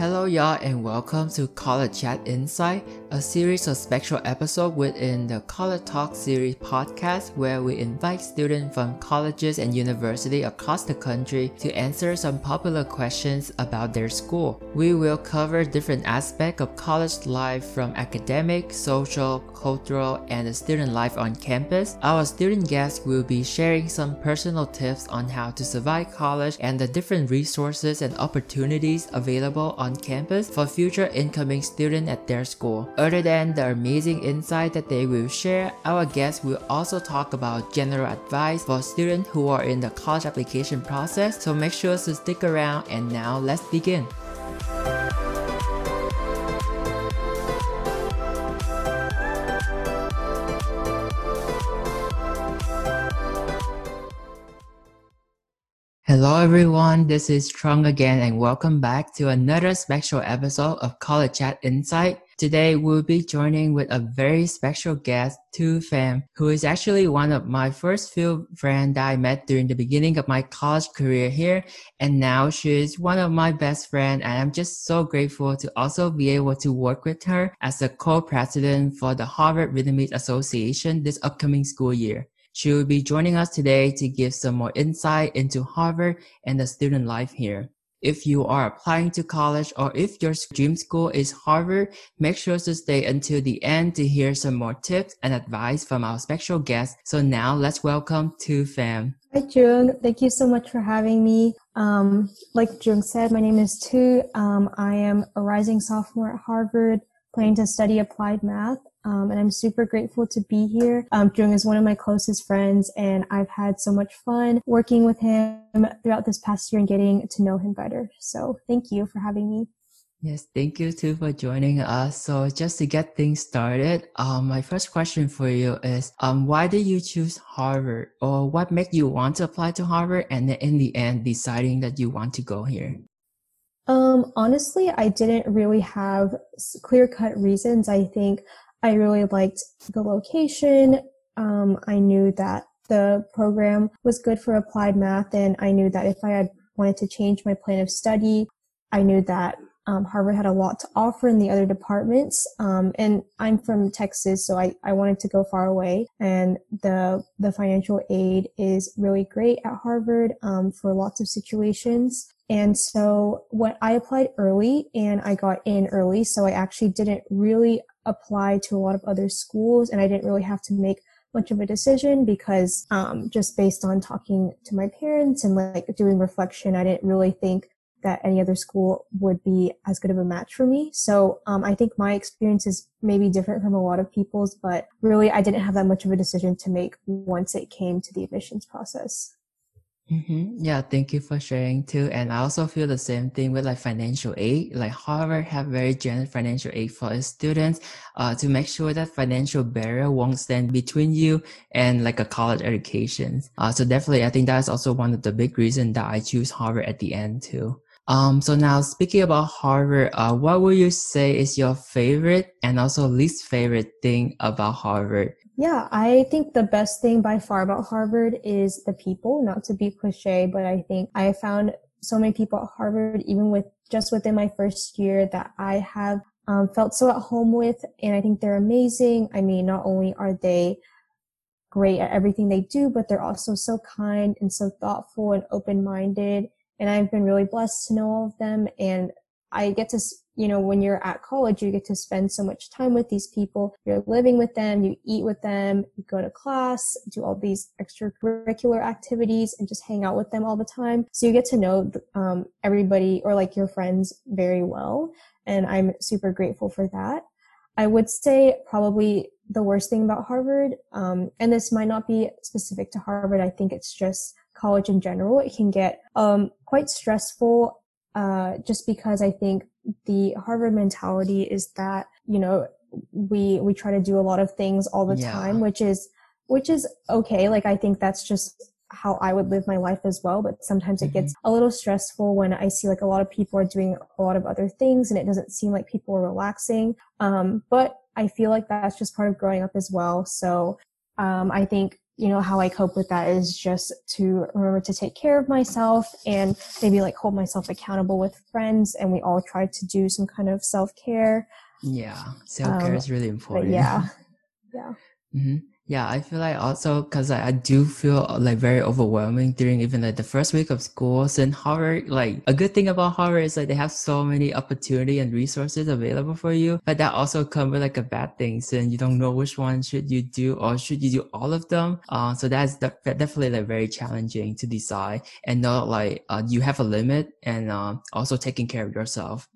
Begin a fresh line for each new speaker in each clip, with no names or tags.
Hello, y'all, and welcome to College Chat Insight, a series of special episodes within the College Talk series podcast where we invite students from colleges and universities across the country to answer some popular questions about their school. We will cover different aspects of college life from academic, social, cultural, and student life on campus. Our student guests will be sharing some personal tips on how to survive college and the different resources and opportunities available on campus for future incoming students at their school. Other than the amazing insight that they will share, our guests will also talk about general advice for students who are in the college application process, so make sure to stick around and now let's begin. Hello everyone, this is Trung again and welcome back to another special episode of College Chat Insight. Today we'll be joining with a very special guest, Tu Pham, who is actually one of my first few friends that I met during the beginning of my college career here. And now she is one of my best friends and I'm just so grateful to also be able to work with her as a co-president for the Harvard Vietnamese Association this upcoming school year. She will be joining us today to give some more insight into Harvard and the student life here. If you are applying to college or if your dream school is Harvard, make sure to stay until the end to hear some more tips and advice from our special guest. So now let's welcome Tu Pham.
Hi Trung, thank you so much for having me. Um, like Trung said, my name is Tu. Um, I am a rising sophomore at Harvard, planning to study applied math. Um, and I'm super grateful to be here. Um, Trung is one of my closest friends, and I've had so much fun working with him throughout this past year and getting to know him better. So thank you for having me.
Yes, thank you too for joining us. So just to get things started, um, my first question for you is, um, why did you choose Harvard, or what made you want to apply to Harvard, and then in the end, deciding that you want to go here?
Um, honestly, I didn't really have clear cut reasons. I think I really liked the location. Um, I knew that the program was good for applied math, and I knew that if I had wanted to change my plan of study, I knew that um, Harvard had a lot to offer in the other departments. Um, and I'm from Texas, so I, I wanted to go far away. And the the financial aid is really great at Harvard um, for lots of situations. And so what I applied early and I got in early. So I actually didn't really apply to a lot of other schools and I didn't really have to make much of a decision because um, just based on talking to my parents and like doing reflection, I didn't really think that any other school would be as good of a match for me. So um, I think my experience is maybe different from a lot of people's, but really I didn't have that much of a decision to make once it came to the admissions process.
Mm-hmm. Yeah, thank you for sharing too. And I also feel the same thing with like financial aid. Like Harvard have very generous financial aid for its students uh, to make sure that financial barrier won't stand between you and like a college education. Uh, so definitely, I think that's also one of the big reasons that I choose Harvard at the end too. Um, so now speaking about Harvard, uh, what would you say is your favorite and also least favorite thing about Harvard?
Yeah, I think the best thing by far about Harvard is the people, not to be cliche, but I think I found so many people at Harvard, even with just within my first year that I have um, felt so at home with. And I think they're amazing. I mean, not only are they great at everything they do, but they're also so kind and so thoughtful and open minded. And I've been really blessed to know all of them. And I get to you know, when you're at college, you get to spend so much time with these people. You're living with them, you eat with them, you go to class, do all these extracurricular activities and just hang out with them all the time. So you get to know, um, everybody or like your friends very well. And I'm super grateful for that. I would say probably the worst thing about Harvard, um, and this might not be specific to Harvard. I think it's just college in general. It can get, um, quite stressful, uh, just because I think the Harvard mentality is that, you know, we, we try to do a lot of things all the yeah. time, which is, which is okay. Like, I think that's just how I would live my life as well. But sometimes mm-hmm. it gets a little stressful when I see like a lot of people are doing a lot of other things and it doesn't seem like people are relaxing. Um, but I feel like that's just part of growing up as well. So, um, I think you know, how I cope with that is just to remember to take care of myself and maybe like hold myself accountable with friends. And we all try to do some kind of self care.
Yeah. Self care um, is really important.
yeah. Yeah.
Mm-hmm yeah, I feel like also because I, I do feel like very overwhelming during even like the first week of schools and Harvard. Like a good thing about Harvard is like they have so many opportunity and resources available for you, but that also come with like a bad thing since you don't know which one should you do or should you do all of them. Uh, so that's de- definitely like very challenging to decide and know like uh, you have a limit and uh, also taking care of yourself.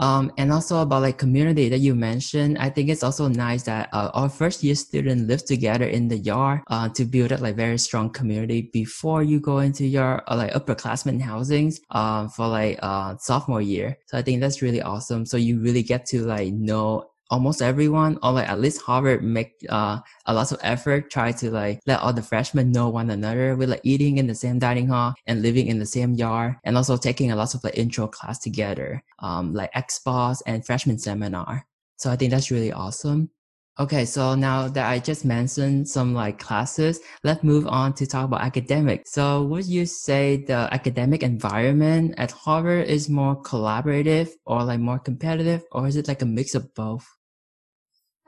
Um, and also about like community that you mentioned, I think it's also nice that uh, our first year students live together in the yard uh, to build up like very strong community before you go into your uh, like upperclassmen housings uh, for like uh, sophomore year. So I think that's really awesome. So you really get to like know almost everyone or like at least Harvard make uh, a lot of effort try to like let all the freshmen know one another with like eating in the same dining hall and living in the same yard and also taking a lot of like intro class together um, like expos and freshman seminar so I think that's really awesome. Okay, so now that I just mentioned some like classes, let's move on to talk about academics. So would you say the academic environment at Harvard is more collaborative or like more competitive or is it like a mix of both?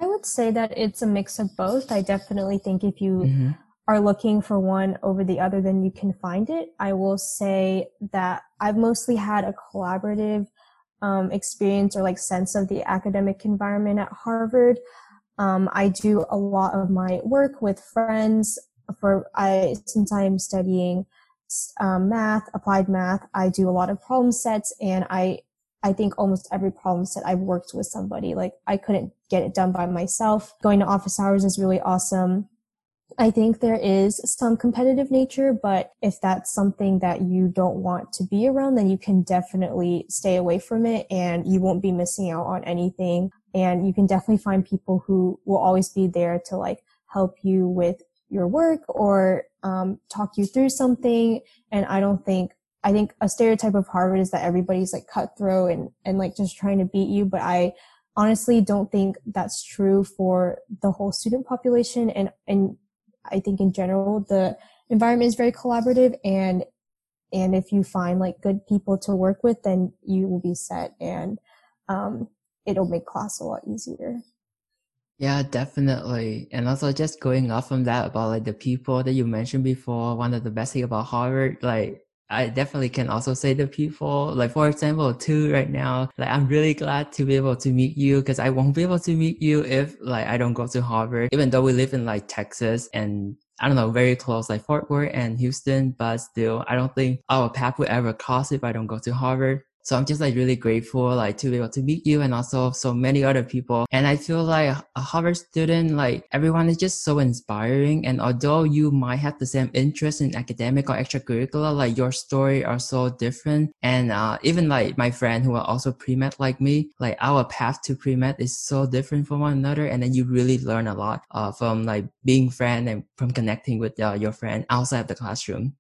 I would say that it's a mix of both. I definitely think if you mm-hmm. are looking for one over the other, then you can find it. I will say that I've mostly had a collaborative um, experience or like sense of the academic environment at Harvard. Um, I do a lot of my work with friends for I since I'm studying um, math, applied math. I do a lot of problem sets and I I think almost every problem set I've worked with somebody. Like I couldn't get it done by myself. Going to office hours is really awesome. I think there is some competitive nature, but if that's something that you don't want to be around, then you can definitely stay away from it and you won't be missing out on anything. And you can definitely find people who will always be there to like help you with your work or um, talk you through something. And I don't think I think a stereotype of Harvard is that everybody's like cutthroat and, and like just trying to beat you. But I honestly don't think that's true for the whole student population. And, and I think in general, the environment is very collaborative and, and if you find like good people to work with, then you will be set and, um, it'll make class a lot easier.
Yeah, definitely. And also just going off from that about like the people that you mentioned before, one of the best thing about Harvard, like I definitely can also say to people, like for example, Tu right now, like I'm really glad to be able to meet you because I won't be able to meet you if like I don't go to Harvard, even though we live in like Texas and I don't know, very close like Fort Worth and Houston, but still, I don't think our path would ever cross if I don't go to Harvard. So I'm just like really grateful like to be able to meet you and also so many other people. And I feel like a Harvard student, like everyone is just so inspiring. And although you might have the same interest in academic or extracurricular, like your story are so different. And uh, even like my friend who are also pre-med like me, like our path to pre-med is so different from one another. And then you really learn a lot uh, from like being friend and from connecting with uh, your friend outside of the classroom.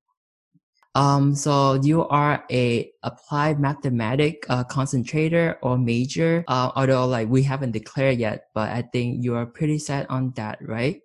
Um, so you are a applied mathematic uh, concentrator or major, uh, although like we haven't declared yet, but I think you are pretty set on that, right?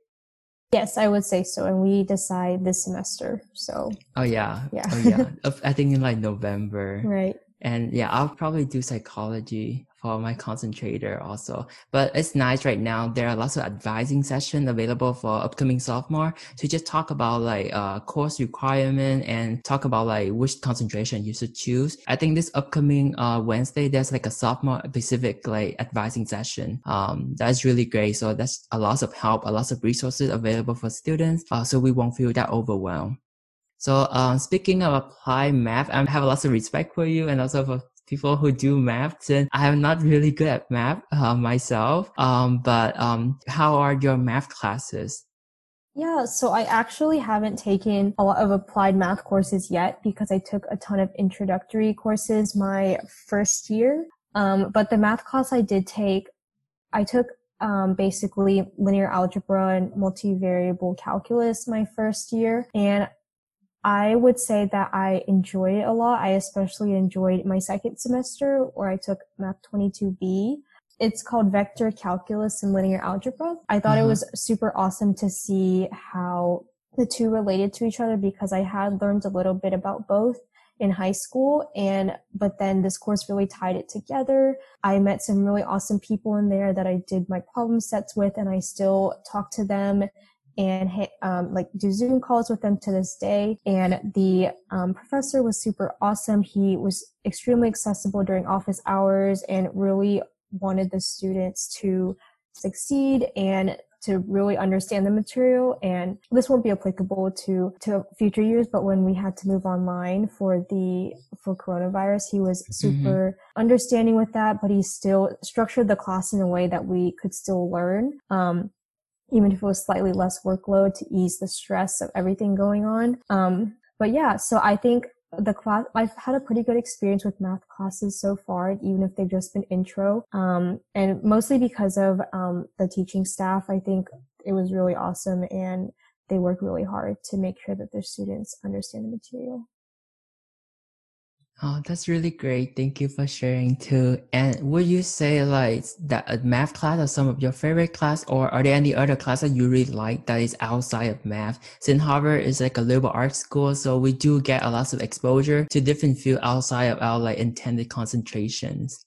Yes, I would say so. And we decide this semester. So.
Oh yeah. Yeah. Oh yeah. I think in like November.
Right.
And yeah, I'll probably do psychology for my concentrator also. But it's nice right now. There are lots of advising sessions available for upcoming sophomore to just talk about like uh, course requirement and talk about like which concentration you should choose. I think this upcoming uh, Wednesday there's like a sophomore specific like advising session. Um, that's really great. So that's a lot of help, a lot of resources available for students. Uh, so we won't feel that overwhelmed. So um, speaking of applied math, I have a lots of respect for you and also for people who do math. And I am not really good at math uh, myself. Um, but um, how are your math classes?
Yeah, so I actually haven't taken a lot of applied math courses yet because I took a ton of introductory courses my first year. Um, but the math class I did take, I took um, basically linear algebra and multivariable calculus my first year. And I would say that I enjoy it a lot. I especially enjoyed my second semester where I took Math 22B. It's called Vector Calculus and Linear Algebra. I thought it mm-hmm. was super awesome to see how the two related to each other because I had learned a little bit about both in high school and but then this course really tied it together i met some really awesome people in there that i did my problem sets with and i still talk to them and um, like do zoom calls with them to this day and the um, professor was super awesome he was extremely accessible during office hours and really wanted the students to succeed and to really understand the material and this won't be applicable to to future years but when we had to move online for the for coronavirus he was mm-hmm. super mm-hmm. understanding with that but he still structured the class in a way that we could still learn um, even if it was slightly less workload to ease the stress of everything going on. Um, but yeah so i think the class i've had a pretty good experience with math classes so far even if they've just been intro. Um, and mostly because of um, the teaching staff. I think it was really awesome and they work really hard to make sure that their students understand the material
Oh, that's really great. Thank you for sharing too. And would you say like that a math class is some of your favorite class or are there any other class that you really like that is outside of math? Since Harvard is like a liberal arts school, so we do get a lot of exposure to different fields outside of our like intended concentrations.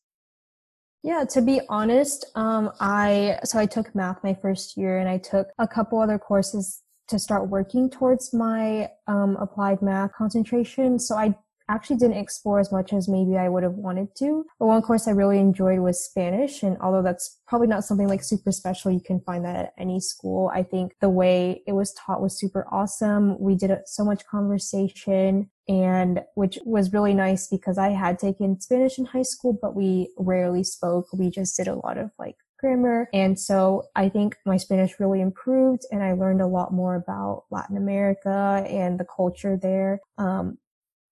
Yeah, to be honest, um, I, so I took math my first year and I took a couple other courses to start working towards my um, applied math concentration. So I actually didn't explore as much as maybe I would have wanted to. But one course I really enjoyed was Spanish. And although that's probably not something like super special, you can find that at any school. I think the way it was taught was super awesome. We did so much conversation and which was really nice because I had taken Spanish in high school, but we rarely spoke. We just did a lot of like grammar. And so I think my Spanish really improved and I learned a lot more about Latin America and the culture there. Um,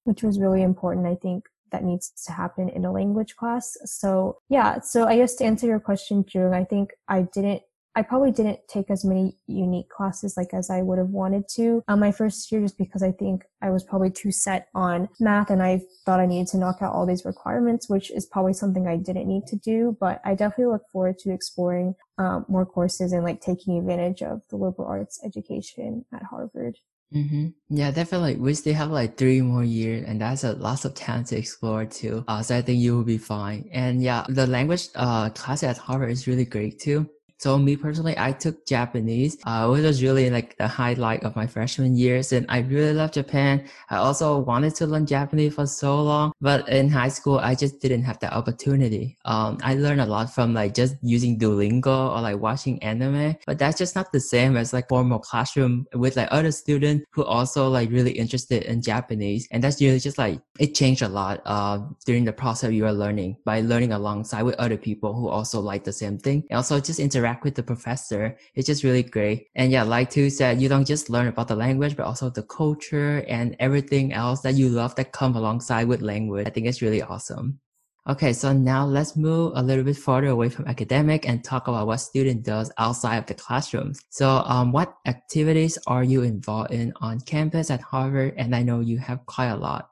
which was really important. I think that needs to happen in a language class. So yeah, so I guess to answer your question, Trung, I think I didn't I probably didn't take as many unique classes like as I would have wanted to on my first year just because I think I was probably too set on math and I thought I needed to knock out all these requirements, which is probably something I didn't need to do. But I definitely look forward to exploring um, more courses and like taking advantage of the liberal arts education at Harvard.
Mm-hmm. Yeah, definitely. We still have like three more years, and that's a lots of time to explore too. Uh, so I think you will be fine. And yeah, the language uh class at Harvard is really great too. So me personally, I took Japanese, uh, which was really like the highlight of my freshman years. And I really love Japan. I also wanted to learn Japanese for so long, but in high school, I just didn't have that opportunity. Um, I learned a lot from like just using Duolingo or like watching anime, but that's just not the same as like formal classroom with like other students who also like really interested in Japanese. And that's really just like, it changed a lot, uh, during the process you are learning by learning alongside with other people who also like the same thing. And also just interact interact with the professor. It's just really great. And yeah, like Tu said, you don't just learn about the language, but also the culture and everything else that you love that come alongside with language. I think it's really awesome. Okay, so now let's move a little bit further away from academic and talk about what student does outside of the classrooms. So, um, what activities are you involved in on campus at Harvard? And I know you have quite a lot.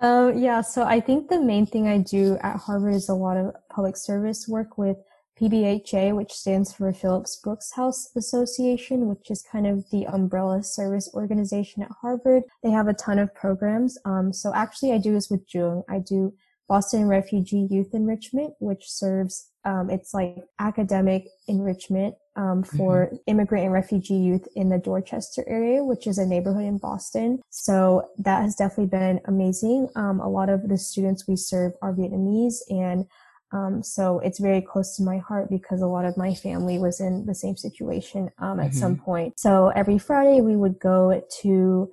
Um, yeah, so I think the main thing I do at Harvard is a lot of public service work with PBHA, which stands for Phillips Brooks House Association, which is kind of the umbrella service organization at Harvard. They have a ton of programs. Um, so actually I do this with Trung. I do Boston Refugee Youth Enrichment, which serves, um, it's like academic enrichment, um, for mm-hmm. immigrant and refugee youth in the Dorchester area, which is a neighborhood in Boston. So that has definitely been amazing. Um, a lot of the students we serve are Vietnamese and um, so it's very close to my heart because a lot of my family was in the same situation um, at mm-hmm. some point. So every Friday we would go to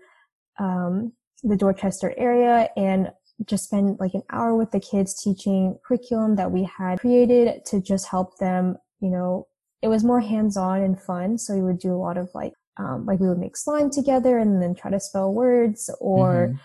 um, the Dorchester area and just spend like an hour with the kids teaching curriculum that we had created to just help them. You know, it was more hands-on and fun. So we would do a lot of like, um, like we would make slime together and then try to spell words or,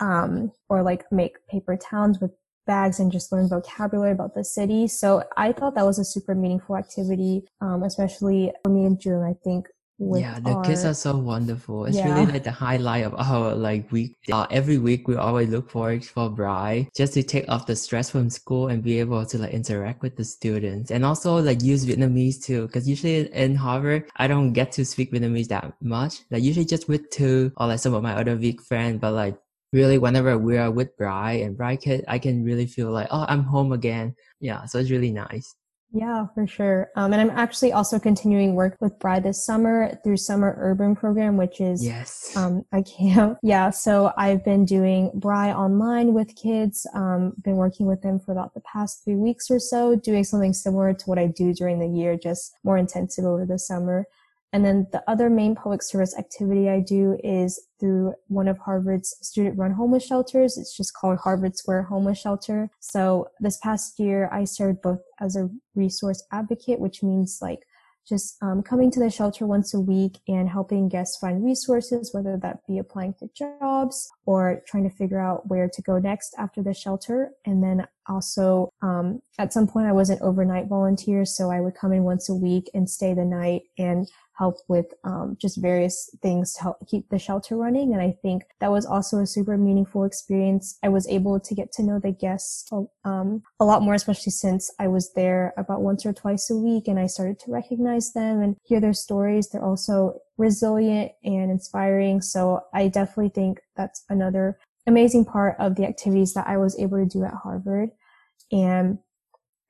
mm-hmm. um, or like make paper towns with bags and just learn vocabulary about the city. So I thought that was a super meaningful activity, um, especially for me and June. I think
yeah the
our,
kids are so wonderful it's
Yeah.
really like the highlight of our like week uh, every week we always look forward for BRYE just to take off the stress from school and be able to like interact with the students and also like use vietnamese too because usually in harvard i don't get to speak vietnamese that much like usually just with Tu or like some of my other Viet friends but like really whenever we are with BRYE and BRYE kid i can really feel like oh i'm home again yeah so it's really nice
Yeah, for sure. Um, and I'm actually also continuing work with BRYE this summer through Summer Urban Program, which is
yes
um, a camp. Yeah, so I've been doing BRYE online with kids. Um, been working with them for about the past three weeks or so, doing something similar to what I do during the year, just more intensive over the summer. And then the other main public service activity I do is through one of Harvard's student run homeless shelters. It's just called Harvard Square Homeless Shelter. So this past year, I served both as a resource advocate, which means like just um, coming to the shelter once a week and helping guests find resources, whether that be applying for jobs or trying to figure out where to go next after the shelter. And then also, um, at some point I was an overnight volunteer, so I would come in once a week and stay the night and help with um, just various things to help keep the shelter running. And I think that was also a super meaningful experience. I was able to get to know the guests um, a lot more, especially since I was there about once or twice a week and I started to recognize them and hear their stories. They're also resilient and inspiring. So I definitely think that's another amazing part of the activities that I was able to do at Harvard. And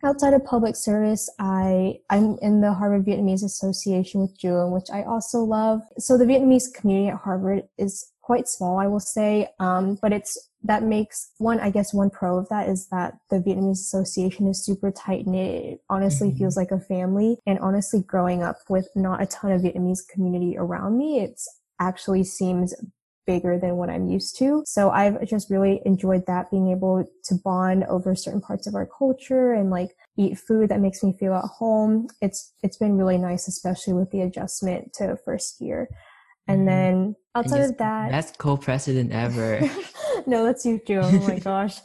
outside of public service, I, I'm in the Harvard Vietnamese Association with June, which I also love. So the Vietnamese community at Harvard is quite small, I will say. Um, but it's, that makes one, I guess one pro of that is that the Vietnamese Association is super tight knit. It honestly
Mhm.
feels like a family. And honestly, growing up with not a ton of Vietnamese community around me, it's actually seems bigger than what I'm used to. So I've just really enjoyed that being able to bond over certain parts of our culture and like eat food that makes me feel at home. It's it's been really nice, especially with the adjustment to first year. And
Mhm.
then outside of that,
best co-president ever
no, that's you too. Oh my gosh.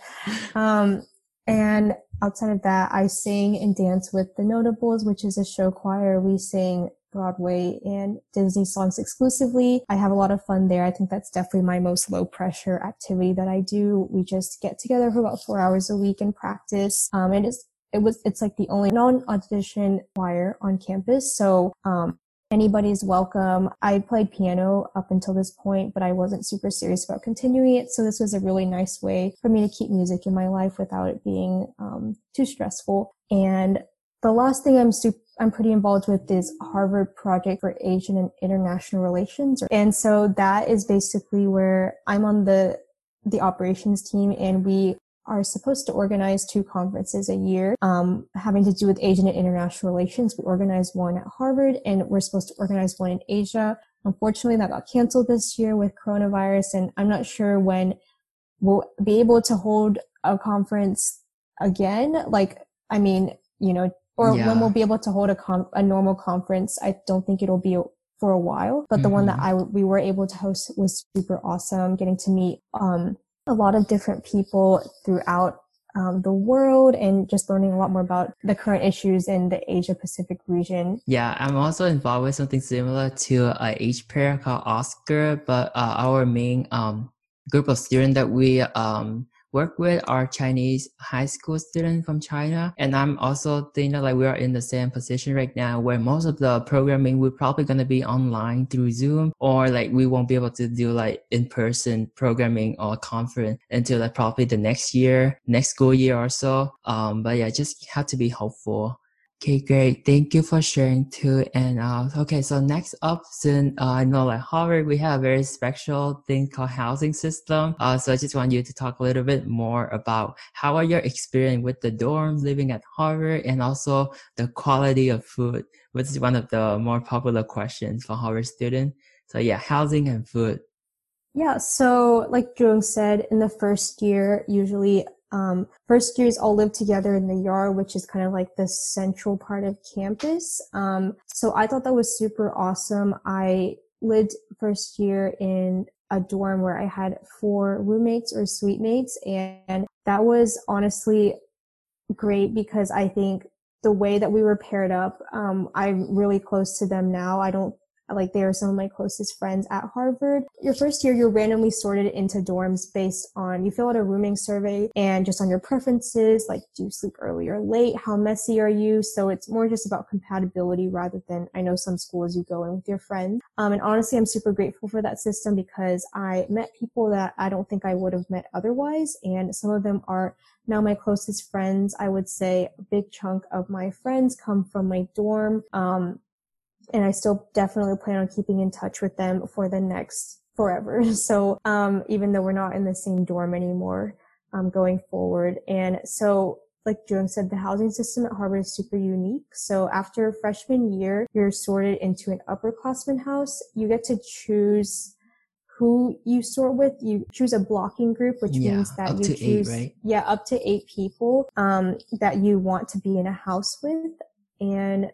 Um, and outside of that, I sing and dance with the Notables, which is a show choir. We sing Broadway and Disney songs exclusively. I have a lot of fun there. I think that's definitely my most low pressure activity that I do. We just get together for about four hours a week and practice. Um, it is, it was, it's like the only non-audition choir on campus. So, um, anybody's welcome. I played piano up until this point, but I wasn't super serious about continuing it. So this was a really nice way for me to keep music in my life without it being um, too stressful. And the last thing I'm super, I'm pretty involved with is Harvard Project for Asian and International Relations. And so that is basically where I'm on the, the operations team and we are supposed to organize two conferences a year um, having to do with Asian and international relations. We organized one at Harvard and we're supposed to organize one in Asia. Unfortunately, that got canceled this year with coronavirus, and I'm not sure when we'll be able to hold a conference again. Like, I mean, you know, or
Yeah.
when we'll be able to hold a com- a normal conference. I don't think it'll be for a while, but the one that
Mhm.
I we were able to host was super awesome. Getting to meet um, a lot of different people throughout um, the world and just learning a lot more about the current issues in the Asia Pacific region.
Yeah, I'm also involved with something similar to a HPAIR called Oscar, but uh, our main um group of students that we um work with are Chinese high school students from China, and I'm also thinking like we are in the same position right now where most of the programming we're probably gonna be online through Zoom, or like we won't be able to do like in person programming or conference until like probably the next year, next school year or so. Um, but yeah, just have to be hopeful. Okay, great. Thank you for sharing too. And uh, okay, so next up, since uh, I know like Harvard, we have a very special thing called housing system. Uh, so I just want you to talk a little bit more about how are your experience with the dorms living at Harvard, and also the quality of food, which is one of the more popular questions for Harvard students. So yeah, housing and food.
Yeah, so like Trung said, in the first year, usually um, first years all live together in the yard, which is kind of like the central part of campus. Um, so I thought that was super awesome. I lived first year in a dorm where I had four roommates or suite mates, and that was honestly great because I think the way that we were paired up, um, I'm really close to them now. I don't like they are some of my closest friends at Harvard. Your first year, you're randomly sorted into dorms based on, you fill out a rooming survey and just on your preferences, like do you sleep early or late? How messy are you? So it's more just about compatibility rather than, I know some schools you go in with your friends. Um, and honestly, I'm super grateful for that system because I met people that I don't think I would have met otherwise. And some of them are now my closest friends. I would say a big chunk of my friends come from my dorm. Um, and I still definitely plan on keeping in touch with them for the next forever. So, um, even though we're not in the same dorm anymore, um, going forward. And so, like Joan said, the housing system at Harvard is super unique. So after freshman year, you're sorted into an upperclassman house. You get to choose who you sort with. You choose a blocking group, which
yeah,
means that you
eight,
choose,
right?
yeah, up to eight people, um, that you want to be in a house with. And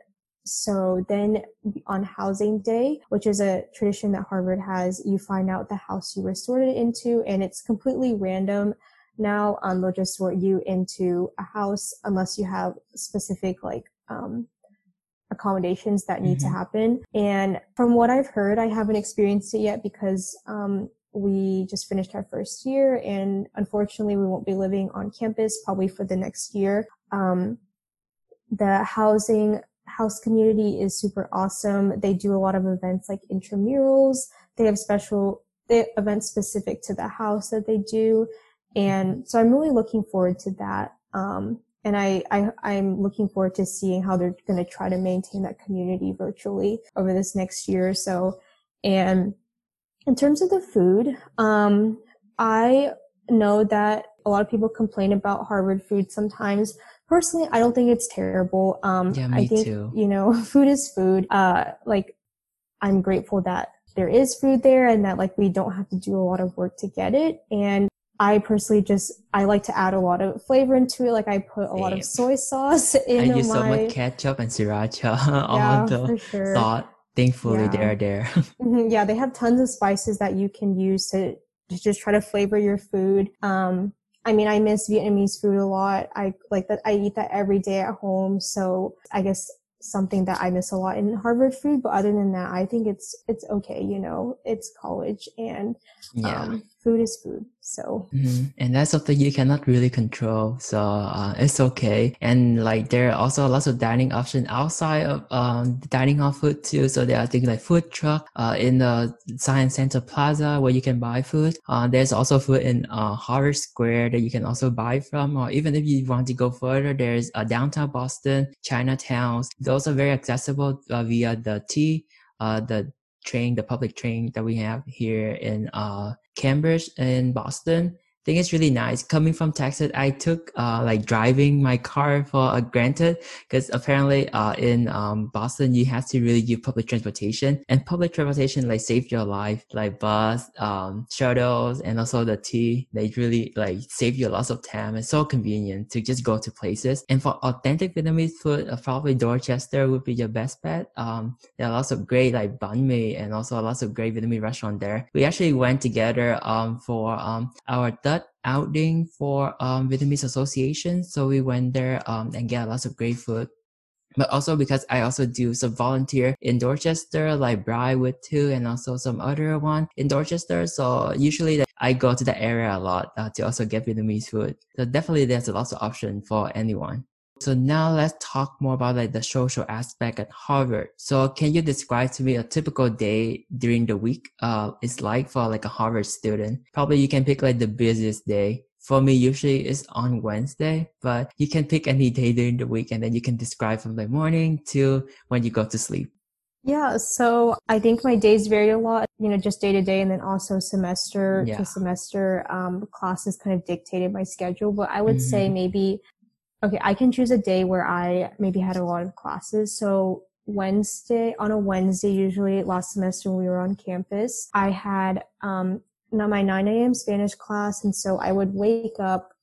so then on housing day, which is a tradition that Harvard has, you find out the house you were sorted into and it's completely random. Now, um, they'll just sort you into a house unless you have specific like, um, accommodations that need mm-hmm. to happen. And from what I've heard, I haven't experienced it yet because, um, we just finished our first year and unfortunately we won't be living on campus probably for the next year. Um, the housing house community is super awesome. They do a lot of events like intramurals. They have special they, events specific to the house that they do. And so I'm really looking forward to that. Um, and I, I, I'm looking forward to seeing how they're going to try to maintain that community virtually over this next year or so. And in terms of the food, um, I know that a lot of people complain about Harvard food sometimes, personally, I don't think it's terrible. Um,
yeah, me
I think,
too.
you know, food is food. Uh, like I'm grateful that there is food there and that like we don't have to do a lot of work to get it. And I personally just I like to add a lot of flavor into it. Like I put a Same. lot of soy sauce in
I use
my...
so much ketchup and sriracha on
yeah,
the
sure.
thought. Thankfully,
yeah.
they're there.
mm-hmm. Yeah, they have tons of spices that you can use to, to just try to flavor your food. Um, I mean, I miss Vietnamese food a lot. I like that. I eat that every day at home. So I guess something that I miss a lot in Harvard food. But other than that, I think it's, it's okay. You know, it's college and, yeah. um, food is food. So,
mm-hmm. and that's something you cannot really control. So, uh, it's okay. And like, there are also lots of dining options outside of, um, dining hall food too. So there are things like food truck, uh, in the Science Center Plaza where you can buy food. Uh, there's also food in, uh, Harvard Square that you can also buy from. Or even if you want to go further, there's, uh, downtown Boston, Chinatowns. Those are very accessible, uh, via the T, uh, the train, the public train that we have here in uh, Cambridge in Boston think it's really nice. Coming from Texas, I took uh, like driving my car for a granted because apparently uh, in um, Boston you have to really use public transportation and public transportation like save your life, like bus, um, shuttles, and also the T. They really like save you lots of time. It's so convenient to just go to places. And for authentic Vietnamese food, uh, probably Dorchester would be your best bet. Um, there are lots of great like banh mi and also lots of great Vietnamese restaurant there. We actually went together um, for um, our third outing for um, Vietnamese Association. So we went there um, and get lots of great food. But also because I also do some volunteer in Dorchester, like Briarwood too, and also some other one in Dorchester. So usually I go to the area a lot uh, to also get Vietnamese food. So definitely there's a lot of option for anyone. So now let's talk more about like the social aspect at Harvard. So can you describe to me a typical day during the week uh is like for like a Harvard student? Probably you can pick like the busiest day. For me, usually it's on Wednesday, but you can pick any day during the week and then you can describe from the morning to when you go to sleep.
Yeah, so I think my days vary a lot, you know, just day to day and then also semester yeah. to semester. Um, classes kind of dictated my schedule, but I would mm-hmm. say maybe okay, I can choose a day where I maybe had a lot of classes. So Wednesday, on a Wednesday, usually last semester when we were on campus, I had, um, my 9 a.m. Spanish class. And so I would wake up.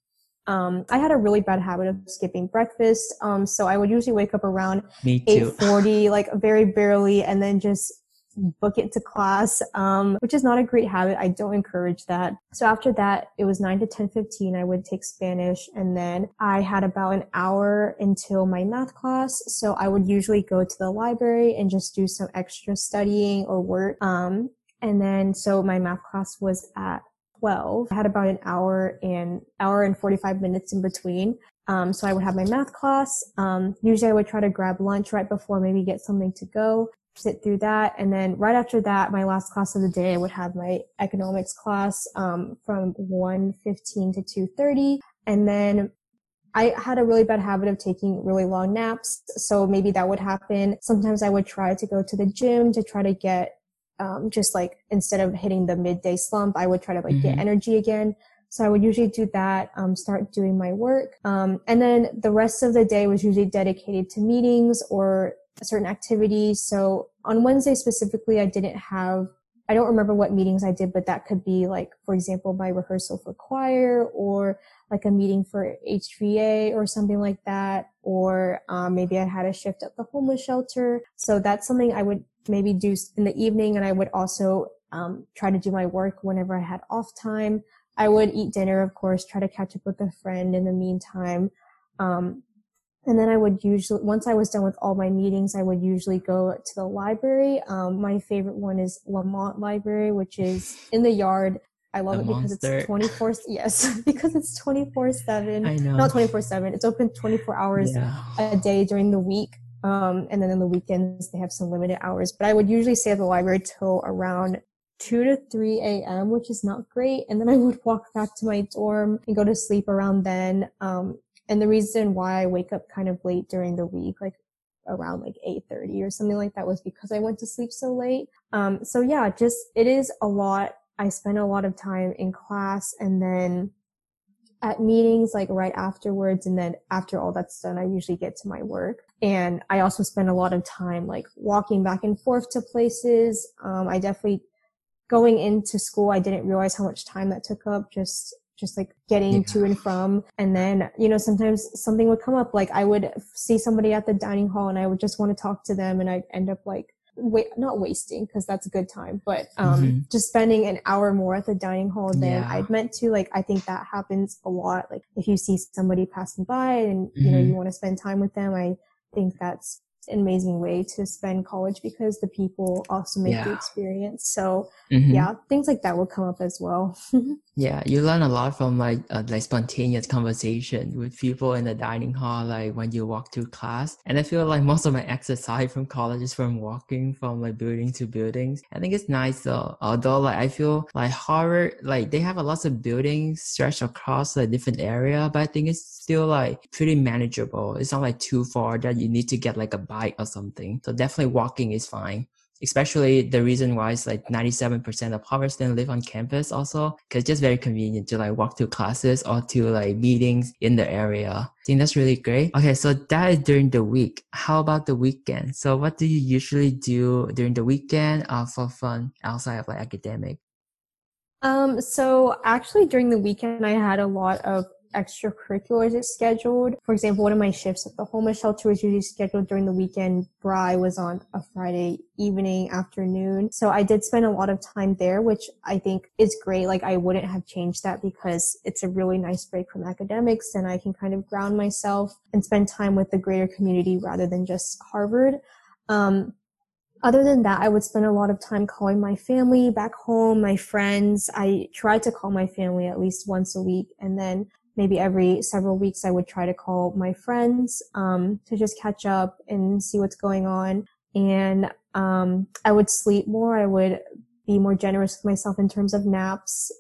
Um, I had a really bad habit of skipping breakfast. Um, so I would usually wake up around 8.40, like very barely, and then just book it to class, um, which is not a great habit. I don't encourage that. So after that, it was 9 to 10, 15. I would take Spanish and then I had about an hour until my math class. So I would usually go to the library and just do some extra studying or work. Um, and then so my math class was at 12. I had about an hour and hour and 45 minutes in between. Um, so I would have my math class. Um, usually I would try to grab lunch right before, maybe get something to go, sit through that. And then right after that, my last class of the day, I would have my economics class, um, from 1.15 to 2.30. And then I had a really bad habit of taking really long naps. So maybe that would happen. Sometimes I would try to go to the gym to try to get, um, just like instead of hitting the midday slump, I would try to like mm-hmm. get energy again. So I would usually do that, um, start doing my work. Um, and then the rest of the day was usually dedicated to meetings or certain activities. So on Wednesday specifically, I didn't have, I don't remember what meetings I did, but that could be like, for example, my rehearsal for choir or like a meeting for HVA or something like that. Or um, maybe I had a shift at the homeless shelter. So that's something I would maybe do in the evening. And I would also um, try to do my work whenever I had off time. I would eat dinner, of course, try to catch up with a friend in the meantime. Um, and then I would usually, once I was done with all my meetings, I would usually go to the library. Um, my favorite one is Lamont Library, which is in the yard. I love the it because monster. it's 24, yes, because it's 24 seven. I know. Not 24 seven. It's open 24 hours yeah. a day during the week. Um, and then in the weekends, they have some limited hours, but I would usually stay at the library till around 2 to 3 a.m., which is not great. And then I would walk back to my dorm and go to sleep around then. Um, and the reason why I wake up kind of late during the week, like around like 8.30 or something like that was because I went to sleep so late. Um, so yeah, just, it is a lot. I spend a lot of time in class and then at meetings like right afterwards and then after all that's done i usually get to my work and i also spend a lot of time like walking back and forth to places um, i definitely going into school, I didn't realize how much time that took up just just like getting yeah. to and from. And then, you know, sometimes something would come up. Like I would see somebody at the dining hall and I would just want to talk to them and I'd end up like, wait, not wasting because that's a good time, but, um, mm-hmm. just spending an hour more at the dining hall than yeah. I'd meant to. Like, I think that happens a lot. Like if you see somebody passing by and, you mm-hmm. know, you want to spend time with them, I think that's an amazing way to spend college because the people also make yeah. the experience. So mm-hmm. yeah, things like that will come up as well.
yeah, you learn a lot from like uh, like spontaneous conversation with people in the dining hall, like when you walk through class. And I feel like most of my exercise from college is from walking from like building to buildings. I think it's nice though. Although like I feel like Harvard, like they have a lot of buildings stretched across a different area, but I think it's still like pretty manageable. It's not like too far that you need to get like a bike or something. So definitely walking is fine especially the reason why it's like 97% of Harvard students live on campus also, because it's just very convenient to like walk to classes or to like meetings in the area. I think that's really great. Okay, so that is during the week. How about the weekend? So what do you usually do during the weekend uh, for fun outside of like academic?
Um, so actually during the weekend, I had a lot of extracurriculars is scheduled. For example, one of my shifts at the homeless shelter was usually scheduled during the weekend. BRYE was on a Friday evening, afternoon. So I did spend a lot of time there, which I think is great. Like I wouldn't have changed that because it's a really nice break from academics and I can kind of ground myself and spend time with the greater community rather than just Harvard. Um, other than that, I would spend a lot of time calling my family back home, my friends. I try to call my family at least once a week. And then maybe every several weeks I would try to call my friends um, to just catch up and see what's going on. And um, I would sleep more. I would be more generous with myself in terms of naps.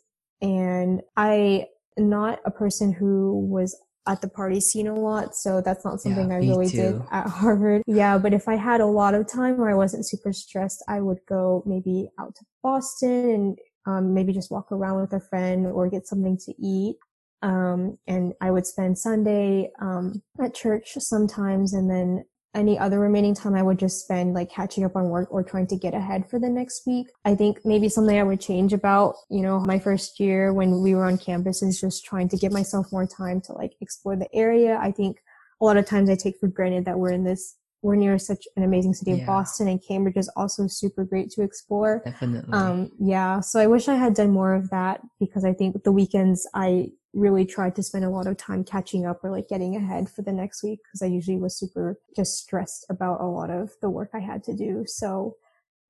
And I am not a person who was at the party scene a lot, so that's not something yeah, I really too. did at Harvard. Yeah, but if I had a lot of time or I wasn't super stressed, I would go maybe out to Boston and um, maybe just walk around with a friend or get something to eat. Um, and I would spend Sunday, um, at church sometimes. And then any other remaining time I would just spend like catching up on work or trying to get ahead for the next week. I think maybe something I would change about, you know, my first year when we were on campus is just trying to give myself more time to like explore the area. I think a lot of times I take for granted that we're in this we're near such an amazing city of
Yeah.
Boston and Cambridge is also super great to explore.
Definitely.
Um, yeah, so I wish I had done more of that because I think the weekends I really tried to spend a lot of time catching up or like getting ahead for the next week because I usually was super just stressed about a lot of the work I had to do. So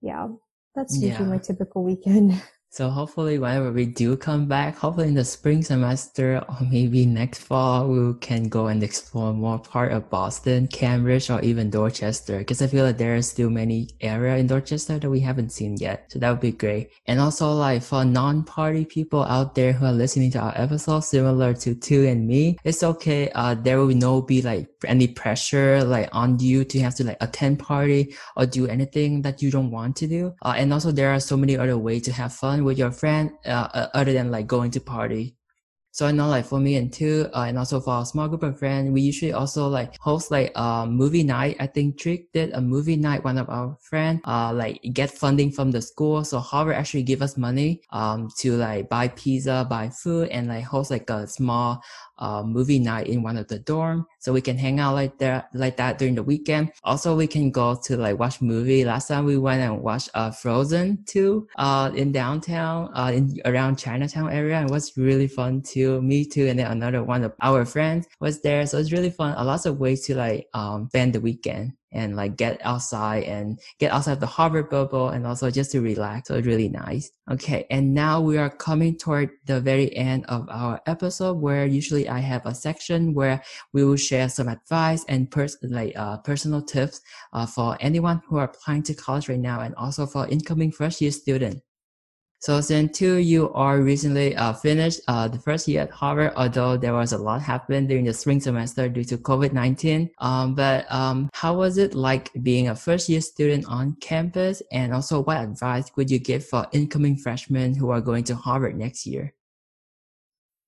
yeah, that's usually
Yeah.
my typical weekend.
So hopefully whenever we do come back, hopefully in the spring semester or maybe next fall, we can go and explore more part of Boston, Cambridge, or even Dorchester. Because I feel like there are still many area in Dorchester that we haven't seen yet. So that would be great. And also like for non-party people out there who are listening to our episode, similar to Tu and me, it's okay. Uh, there will no be like any pressure like on you to have to like attend party or do anything that you don't want to do. Uh, and also there are so many other ways to have fun with your friend uh, uh, other than like going to party. So I know like for me and Tu, uh, and also for a small group of friends, we usually also like host like a movie night. I think Trick did a movie night. One of our friends, uh, like get funding from the school. So Harvard actually give us money, um, to like buy pizza, buy food, and like host like a small, uh, movie night in one of the dorm. So we can hang out like that, like that during the weekend. Also, we can go to like watch movie. Last time we went and watched, uh, Frozen 2, uh, in downtown, uh, in around Chinatown area. It was really fun too. Me too. And then another one of our friends was there. So it's really fun. A lots of ways to like, um, spend the weekend and like get outside and get outside the Harvard bubble and also just to relax. So really nice. Okay. And now we are coming toward the very end of our episode where usually I have a section where we will share some advice and pers- like, uh, personal tips, uh, for anyone who are applying to college right now and also for incoming first year student. So since Tu, you are recently uh, finished uh, the first year at Harvard, although there was a lot happened during the spring semester due to COVID-19. Um, but um, how was it like being a first year student on campus? And also what advice would you give for incoming freshmen who are going to Harvard next year?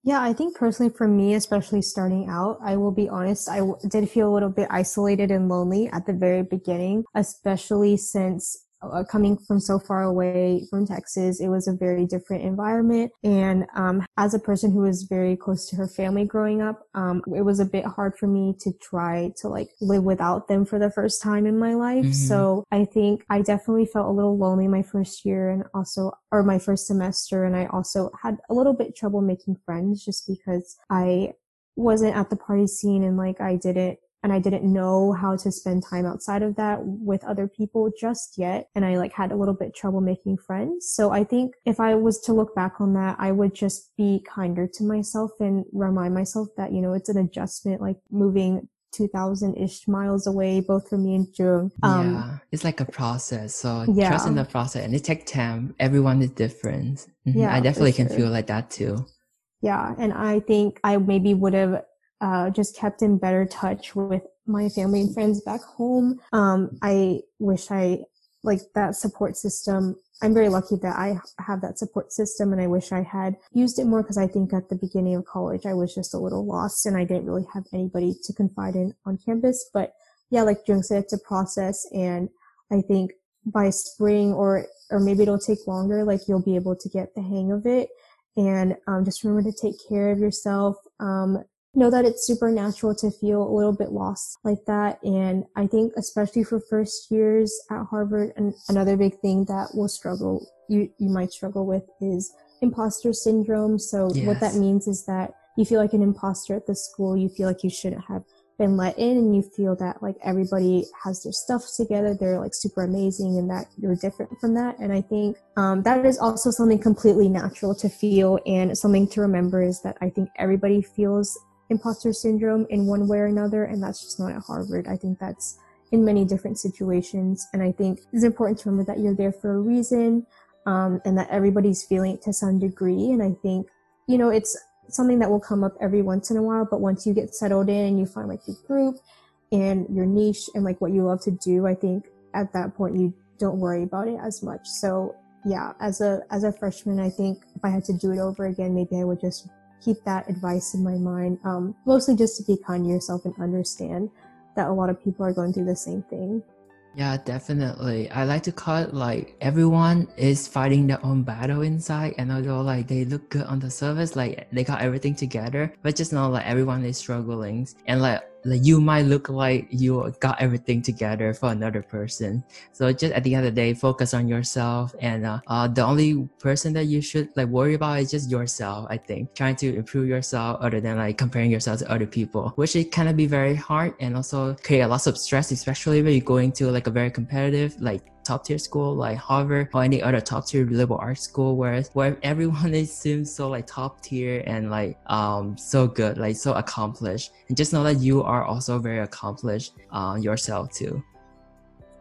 Yeah, I think personally for me, especially starting out, I will be honest, I w- did feel a little bit isolated and lonely at the very beginning, especially since uh, coming from so far away from Texas, it was a very different environment. And um, as a person who was very close to her family growing up, um, it was a bit hard for me to try to like live without them for the first time in my life.
Mhm.
So I think I definitely felt a little lonely my first year and also, or my first semester. And I also had a little bit trouble making friends just because I wasn't at the party scene and like I didn't and I didn't know how to spend time outside of that with other people just yet. And I like had a little bit trouble making friends. So I think if I was to look back on that, I would just be kinder to myself and remind myself that, you know, it's an adjustment, like moving 2000 ish miles away, both from me and Trung. Um,
yeah, it's like a process. So
Yeah.
trust in the process and it takes time. Everyone is different. Mhm.
Yeah,
I definitely can
sure.
feel like that too.
Yeah, and I think I maybe would have uh, just kept in better touch with my family and friends back home. Um, I wish I like that support system. I'm very lucky that I have that support system, and I wish I had used it more because I think at the beginning of college I was just a little lost and I didn't really have anybody to confide in on campus. But yeah, like Trung said, it's a process, and I think by spring or or maybe it'll take longer. Like you'll be able to get the hang of it and um, just remember to take care of yourself. Um, know that it's super natural to feel a little bit lost like that. And I think especially for first years at Harvard, and another big thing that will struggle, you, you might struggle with is imposter syndrome. So what that means is that you feel like an imposter at the school. You feel like you shouldn't have been let in and you feel that like everybody has their stuff together. They're like super amazing and that you're different from that. And I think, um, that is also something completely natural to feel and something to remember is that I think everybody feels imposter syndrome in one way or another. And that's just not at Harvard. I think that's in many different situations. And I think it's important to remember that you're there for a reason. Um, and that everybody's feeling it to some degree. And I think, you know, it's something that will come up every once in a while, but once you get settled in and you find like your group and your niche and like what you love to do, I think at that point you don't worry about it as much. So yeah, as a, as a freshman, I think if I had to do it over again, maybe I would just keep that advice in my mind. Um, mostly just to be kind to yourself and understand that a lot of people are going through the same thing.
Yeah, definitely. I like to call it like everyone is fighting their own battle inside, and although like they look good on the surface, like they got everything together, but just know like everyone is struggling, and like like you might look like you got everything together for another person. So just at the end of the day, focus on yourself. And uh, uh, the only person that you should like worry about is just yourself. I think trying to improve yourself other than like comparing yourself to other people, which it of be very hard and also create a lot of stress, especially when you're going to like a very competitive like top tier school like Harvard or any other top tier liberal arts school where where everyone is seems so like top tier and like um so good, like so accomplished. And just know that you are also very accomplished uh, yourself too.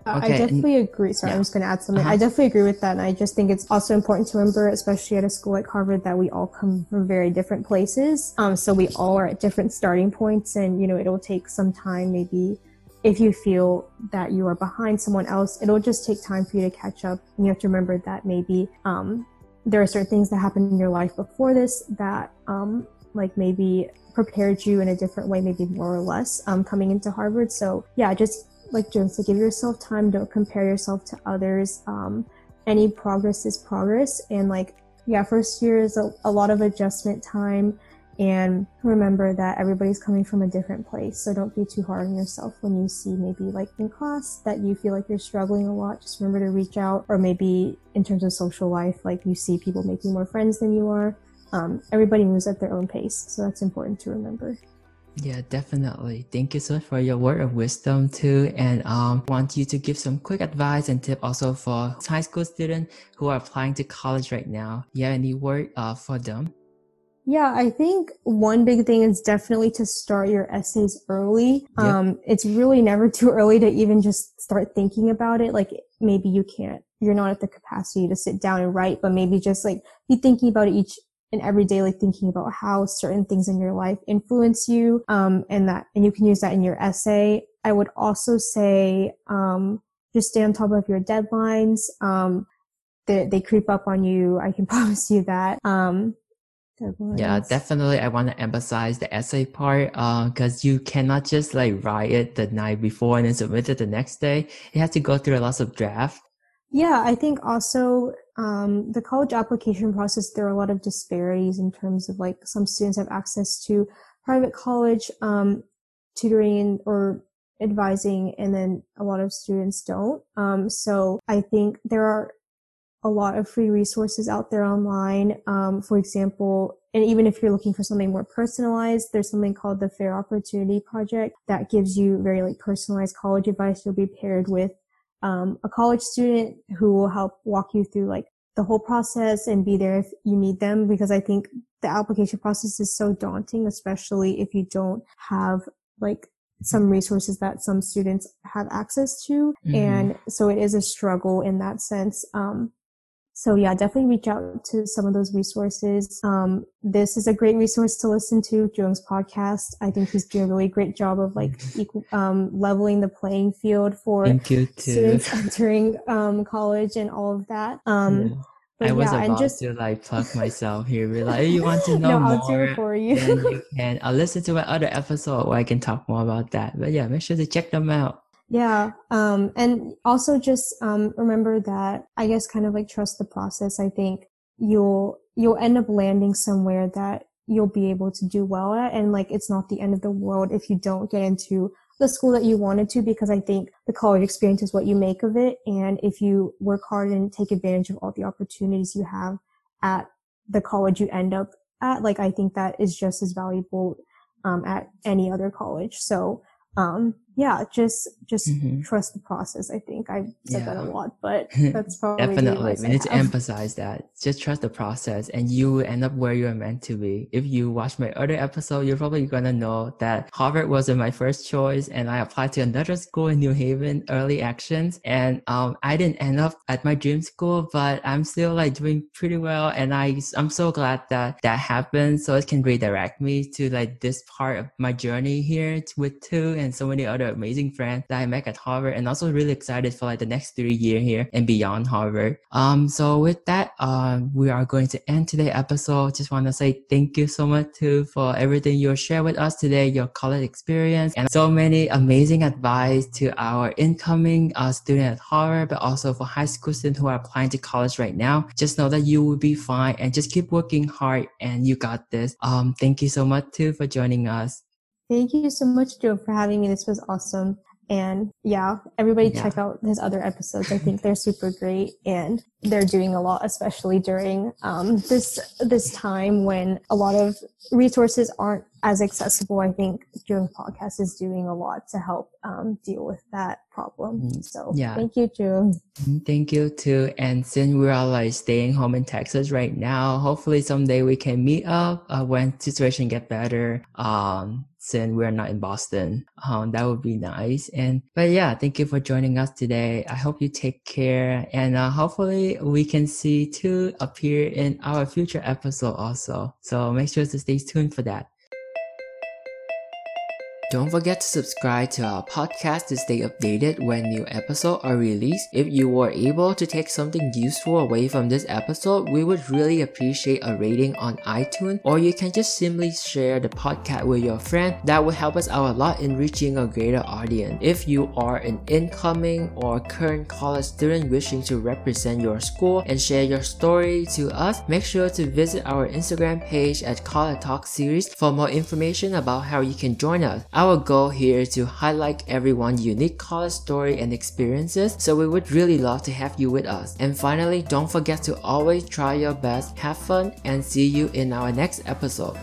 Uh, okay. I definitely agree. Sorry, yeah. I'm just going to add something. Uh-huh. I definitely agree with that. And I just think it's also important to remember, especially at a school like Harvard, that we all come from very different places. Um, so we all are at different starting points and, you know, it'll take some time maybe if you feel that you are behind someone else, it'll just take time for you to catch up. And you have to remember that maybe um, there are certain things that happened in your life before this that, um, like maybe prepared you in a different way, maybe more or less, um, coming into Harvard. So yeah, just like Trung said, give yourself time. Don't compare yourself to others. Um, any progress is progress, and like yeah, first year is a, a lot of adjustment time and remember that everybody's coming from a different place. So don't be too hard on yourself when you see maybe like in class that you feel like you're struggling a lot. Just remember to reach out or maybe in terms of social life, like you see people making more friends than you are. Um, everybody moves at their own pace. So that's important to remember.
Yeah, definitely. Thank you so much for your word of wisdom too. And um, want you to give some quick advice and tip also for high school students who are applying to college right now. Yeah, any word uh, for them?
Yeah, I think one big thing is definitely to start your essays early. Yep. Um, it's really never too early to even just start thinking about it. Like maybe you can't, you're not at the capacity to sit down and write, but maybe just like be thinking about it each and every day, like thinking about how certain things in your life influence you. Um, and that, and you can use that in your essay. I would also say, um, just stay on top of your deadlines. Um, they, they creep up on you. I can promise you that. Um,
yeah, definitely. I want to emphasize the essay part because uh, you cannot just like write it the night before and then submit it the next day. You have to go through a lot of draft.
Yeah, I think also um, the college application process, there are a lot of disparities in terms of like some students have access to private college um, tutoring or advising, and then a lot of students don't. Um, so I think there are a lot of free resources out there online. Um, for example, and even if you're looking for something more personalized, there's something called the Fair Opportunity Project that gives you very like personalized college advice. You'll be paired with um, a college student who will help walk you through like the whole process and be there if you need them because I think the application process is so daunting, especially if you don't have like some resources that some students have access to. Mm-hmm. And so it is a struggle in that sense. Um, so yeah, definitely reach out to some of those resources. Um, this is a great resource to listen to, Jones podcast. I think he's doing a really great job of like equal, um, leveling the playing field for students entering um, college and all of that. Um,
yeah. But I was yeah, about just, to like plug myself here. Be like, you want to know no, more? for you. then you can I'll listen to my other episode where I can talk more about that. But yeah, make sure to check them out.
Yeah. Um, and also just, um, remember that I guess kind of like trust the process. I think you'll, you'll end up landing somewhere that you'll be able to do well at. And like, it's not the end of the world if you don't get into the school that you wanted to, because I think the college experience is what you make of it. And if you work hard and take advantage of all the opportunities you have at the college you end up at, like, I think that is just as valuable, um, at any other college. So, um, yeah, just just mm-hmm. trust the process. I think I've said yeah. that a lot, but that's probably
definitely we need to emphasize that. Just trust the process, and you will end up where you are meant to be. If you watch my other episode, you're probably gonna know that Harvard wasn't my first choice, and I applied to another school in New Haven, Early Actions, and um, I didn't end up at my dream school, but I'm still like doing pretty well, and I I'm so glad that that happened, so it can redirect me to like this part of my journey here with Tu and so many other amazing friends that I met at Harvard and also really excited for like the next three year here and beyond Harvard. Um, so with that, um, we are going to end today's episode. Just want to say thank you so much Tu for everything you shared with us today, your college experience and so many amazing advice to our incoming uh, student at Harvard, but also for high school students who are applying to college right now. Just know that you will be fine and just keep working hard and you got this. Um, thank you so much Tu for joining us.
Thank you so much, Joe, for having me. This was awesome. And yeah, everybody yeah. check out his other episodes. I think they're super great and they're doing a lot, especially during um, this this time when a lot of resources aren't as accessible. I think Joe podcast is doing a lot to help um, deal with that problem. Mm, so yeah, thank you, Joe.
Mm, thank you too. And since we are like staying home in Texas right now, hopefully someday we can meet up uh, when situation get better. Um, since we're not in Boston. Um, that would be nice. And, but yeah, thank you for joining us today. I hope you take care and uh, hopefully we can see Tu appear in our future episode also. So make sure to stay tuned for that. Don't forget to subscribe to our podcast to stay updated when new episodes are released. If you were able to take something useful away from this episode, we would really appreciate a rating on iTunes, or you can just simply share the podcast with your friend. That would help us out a lot in reaching a greater audience. If you are an incoming or current college student wishing to represent your school and share your story to us, make sure to visit our Instagram page at College Talk Series for more information about how you can join us. Our goal here is to highlight everyone's unique college story and experiences, so we would really love to have you with us. And finally, don't forget to always try your best, have fun, and see you in our next episode.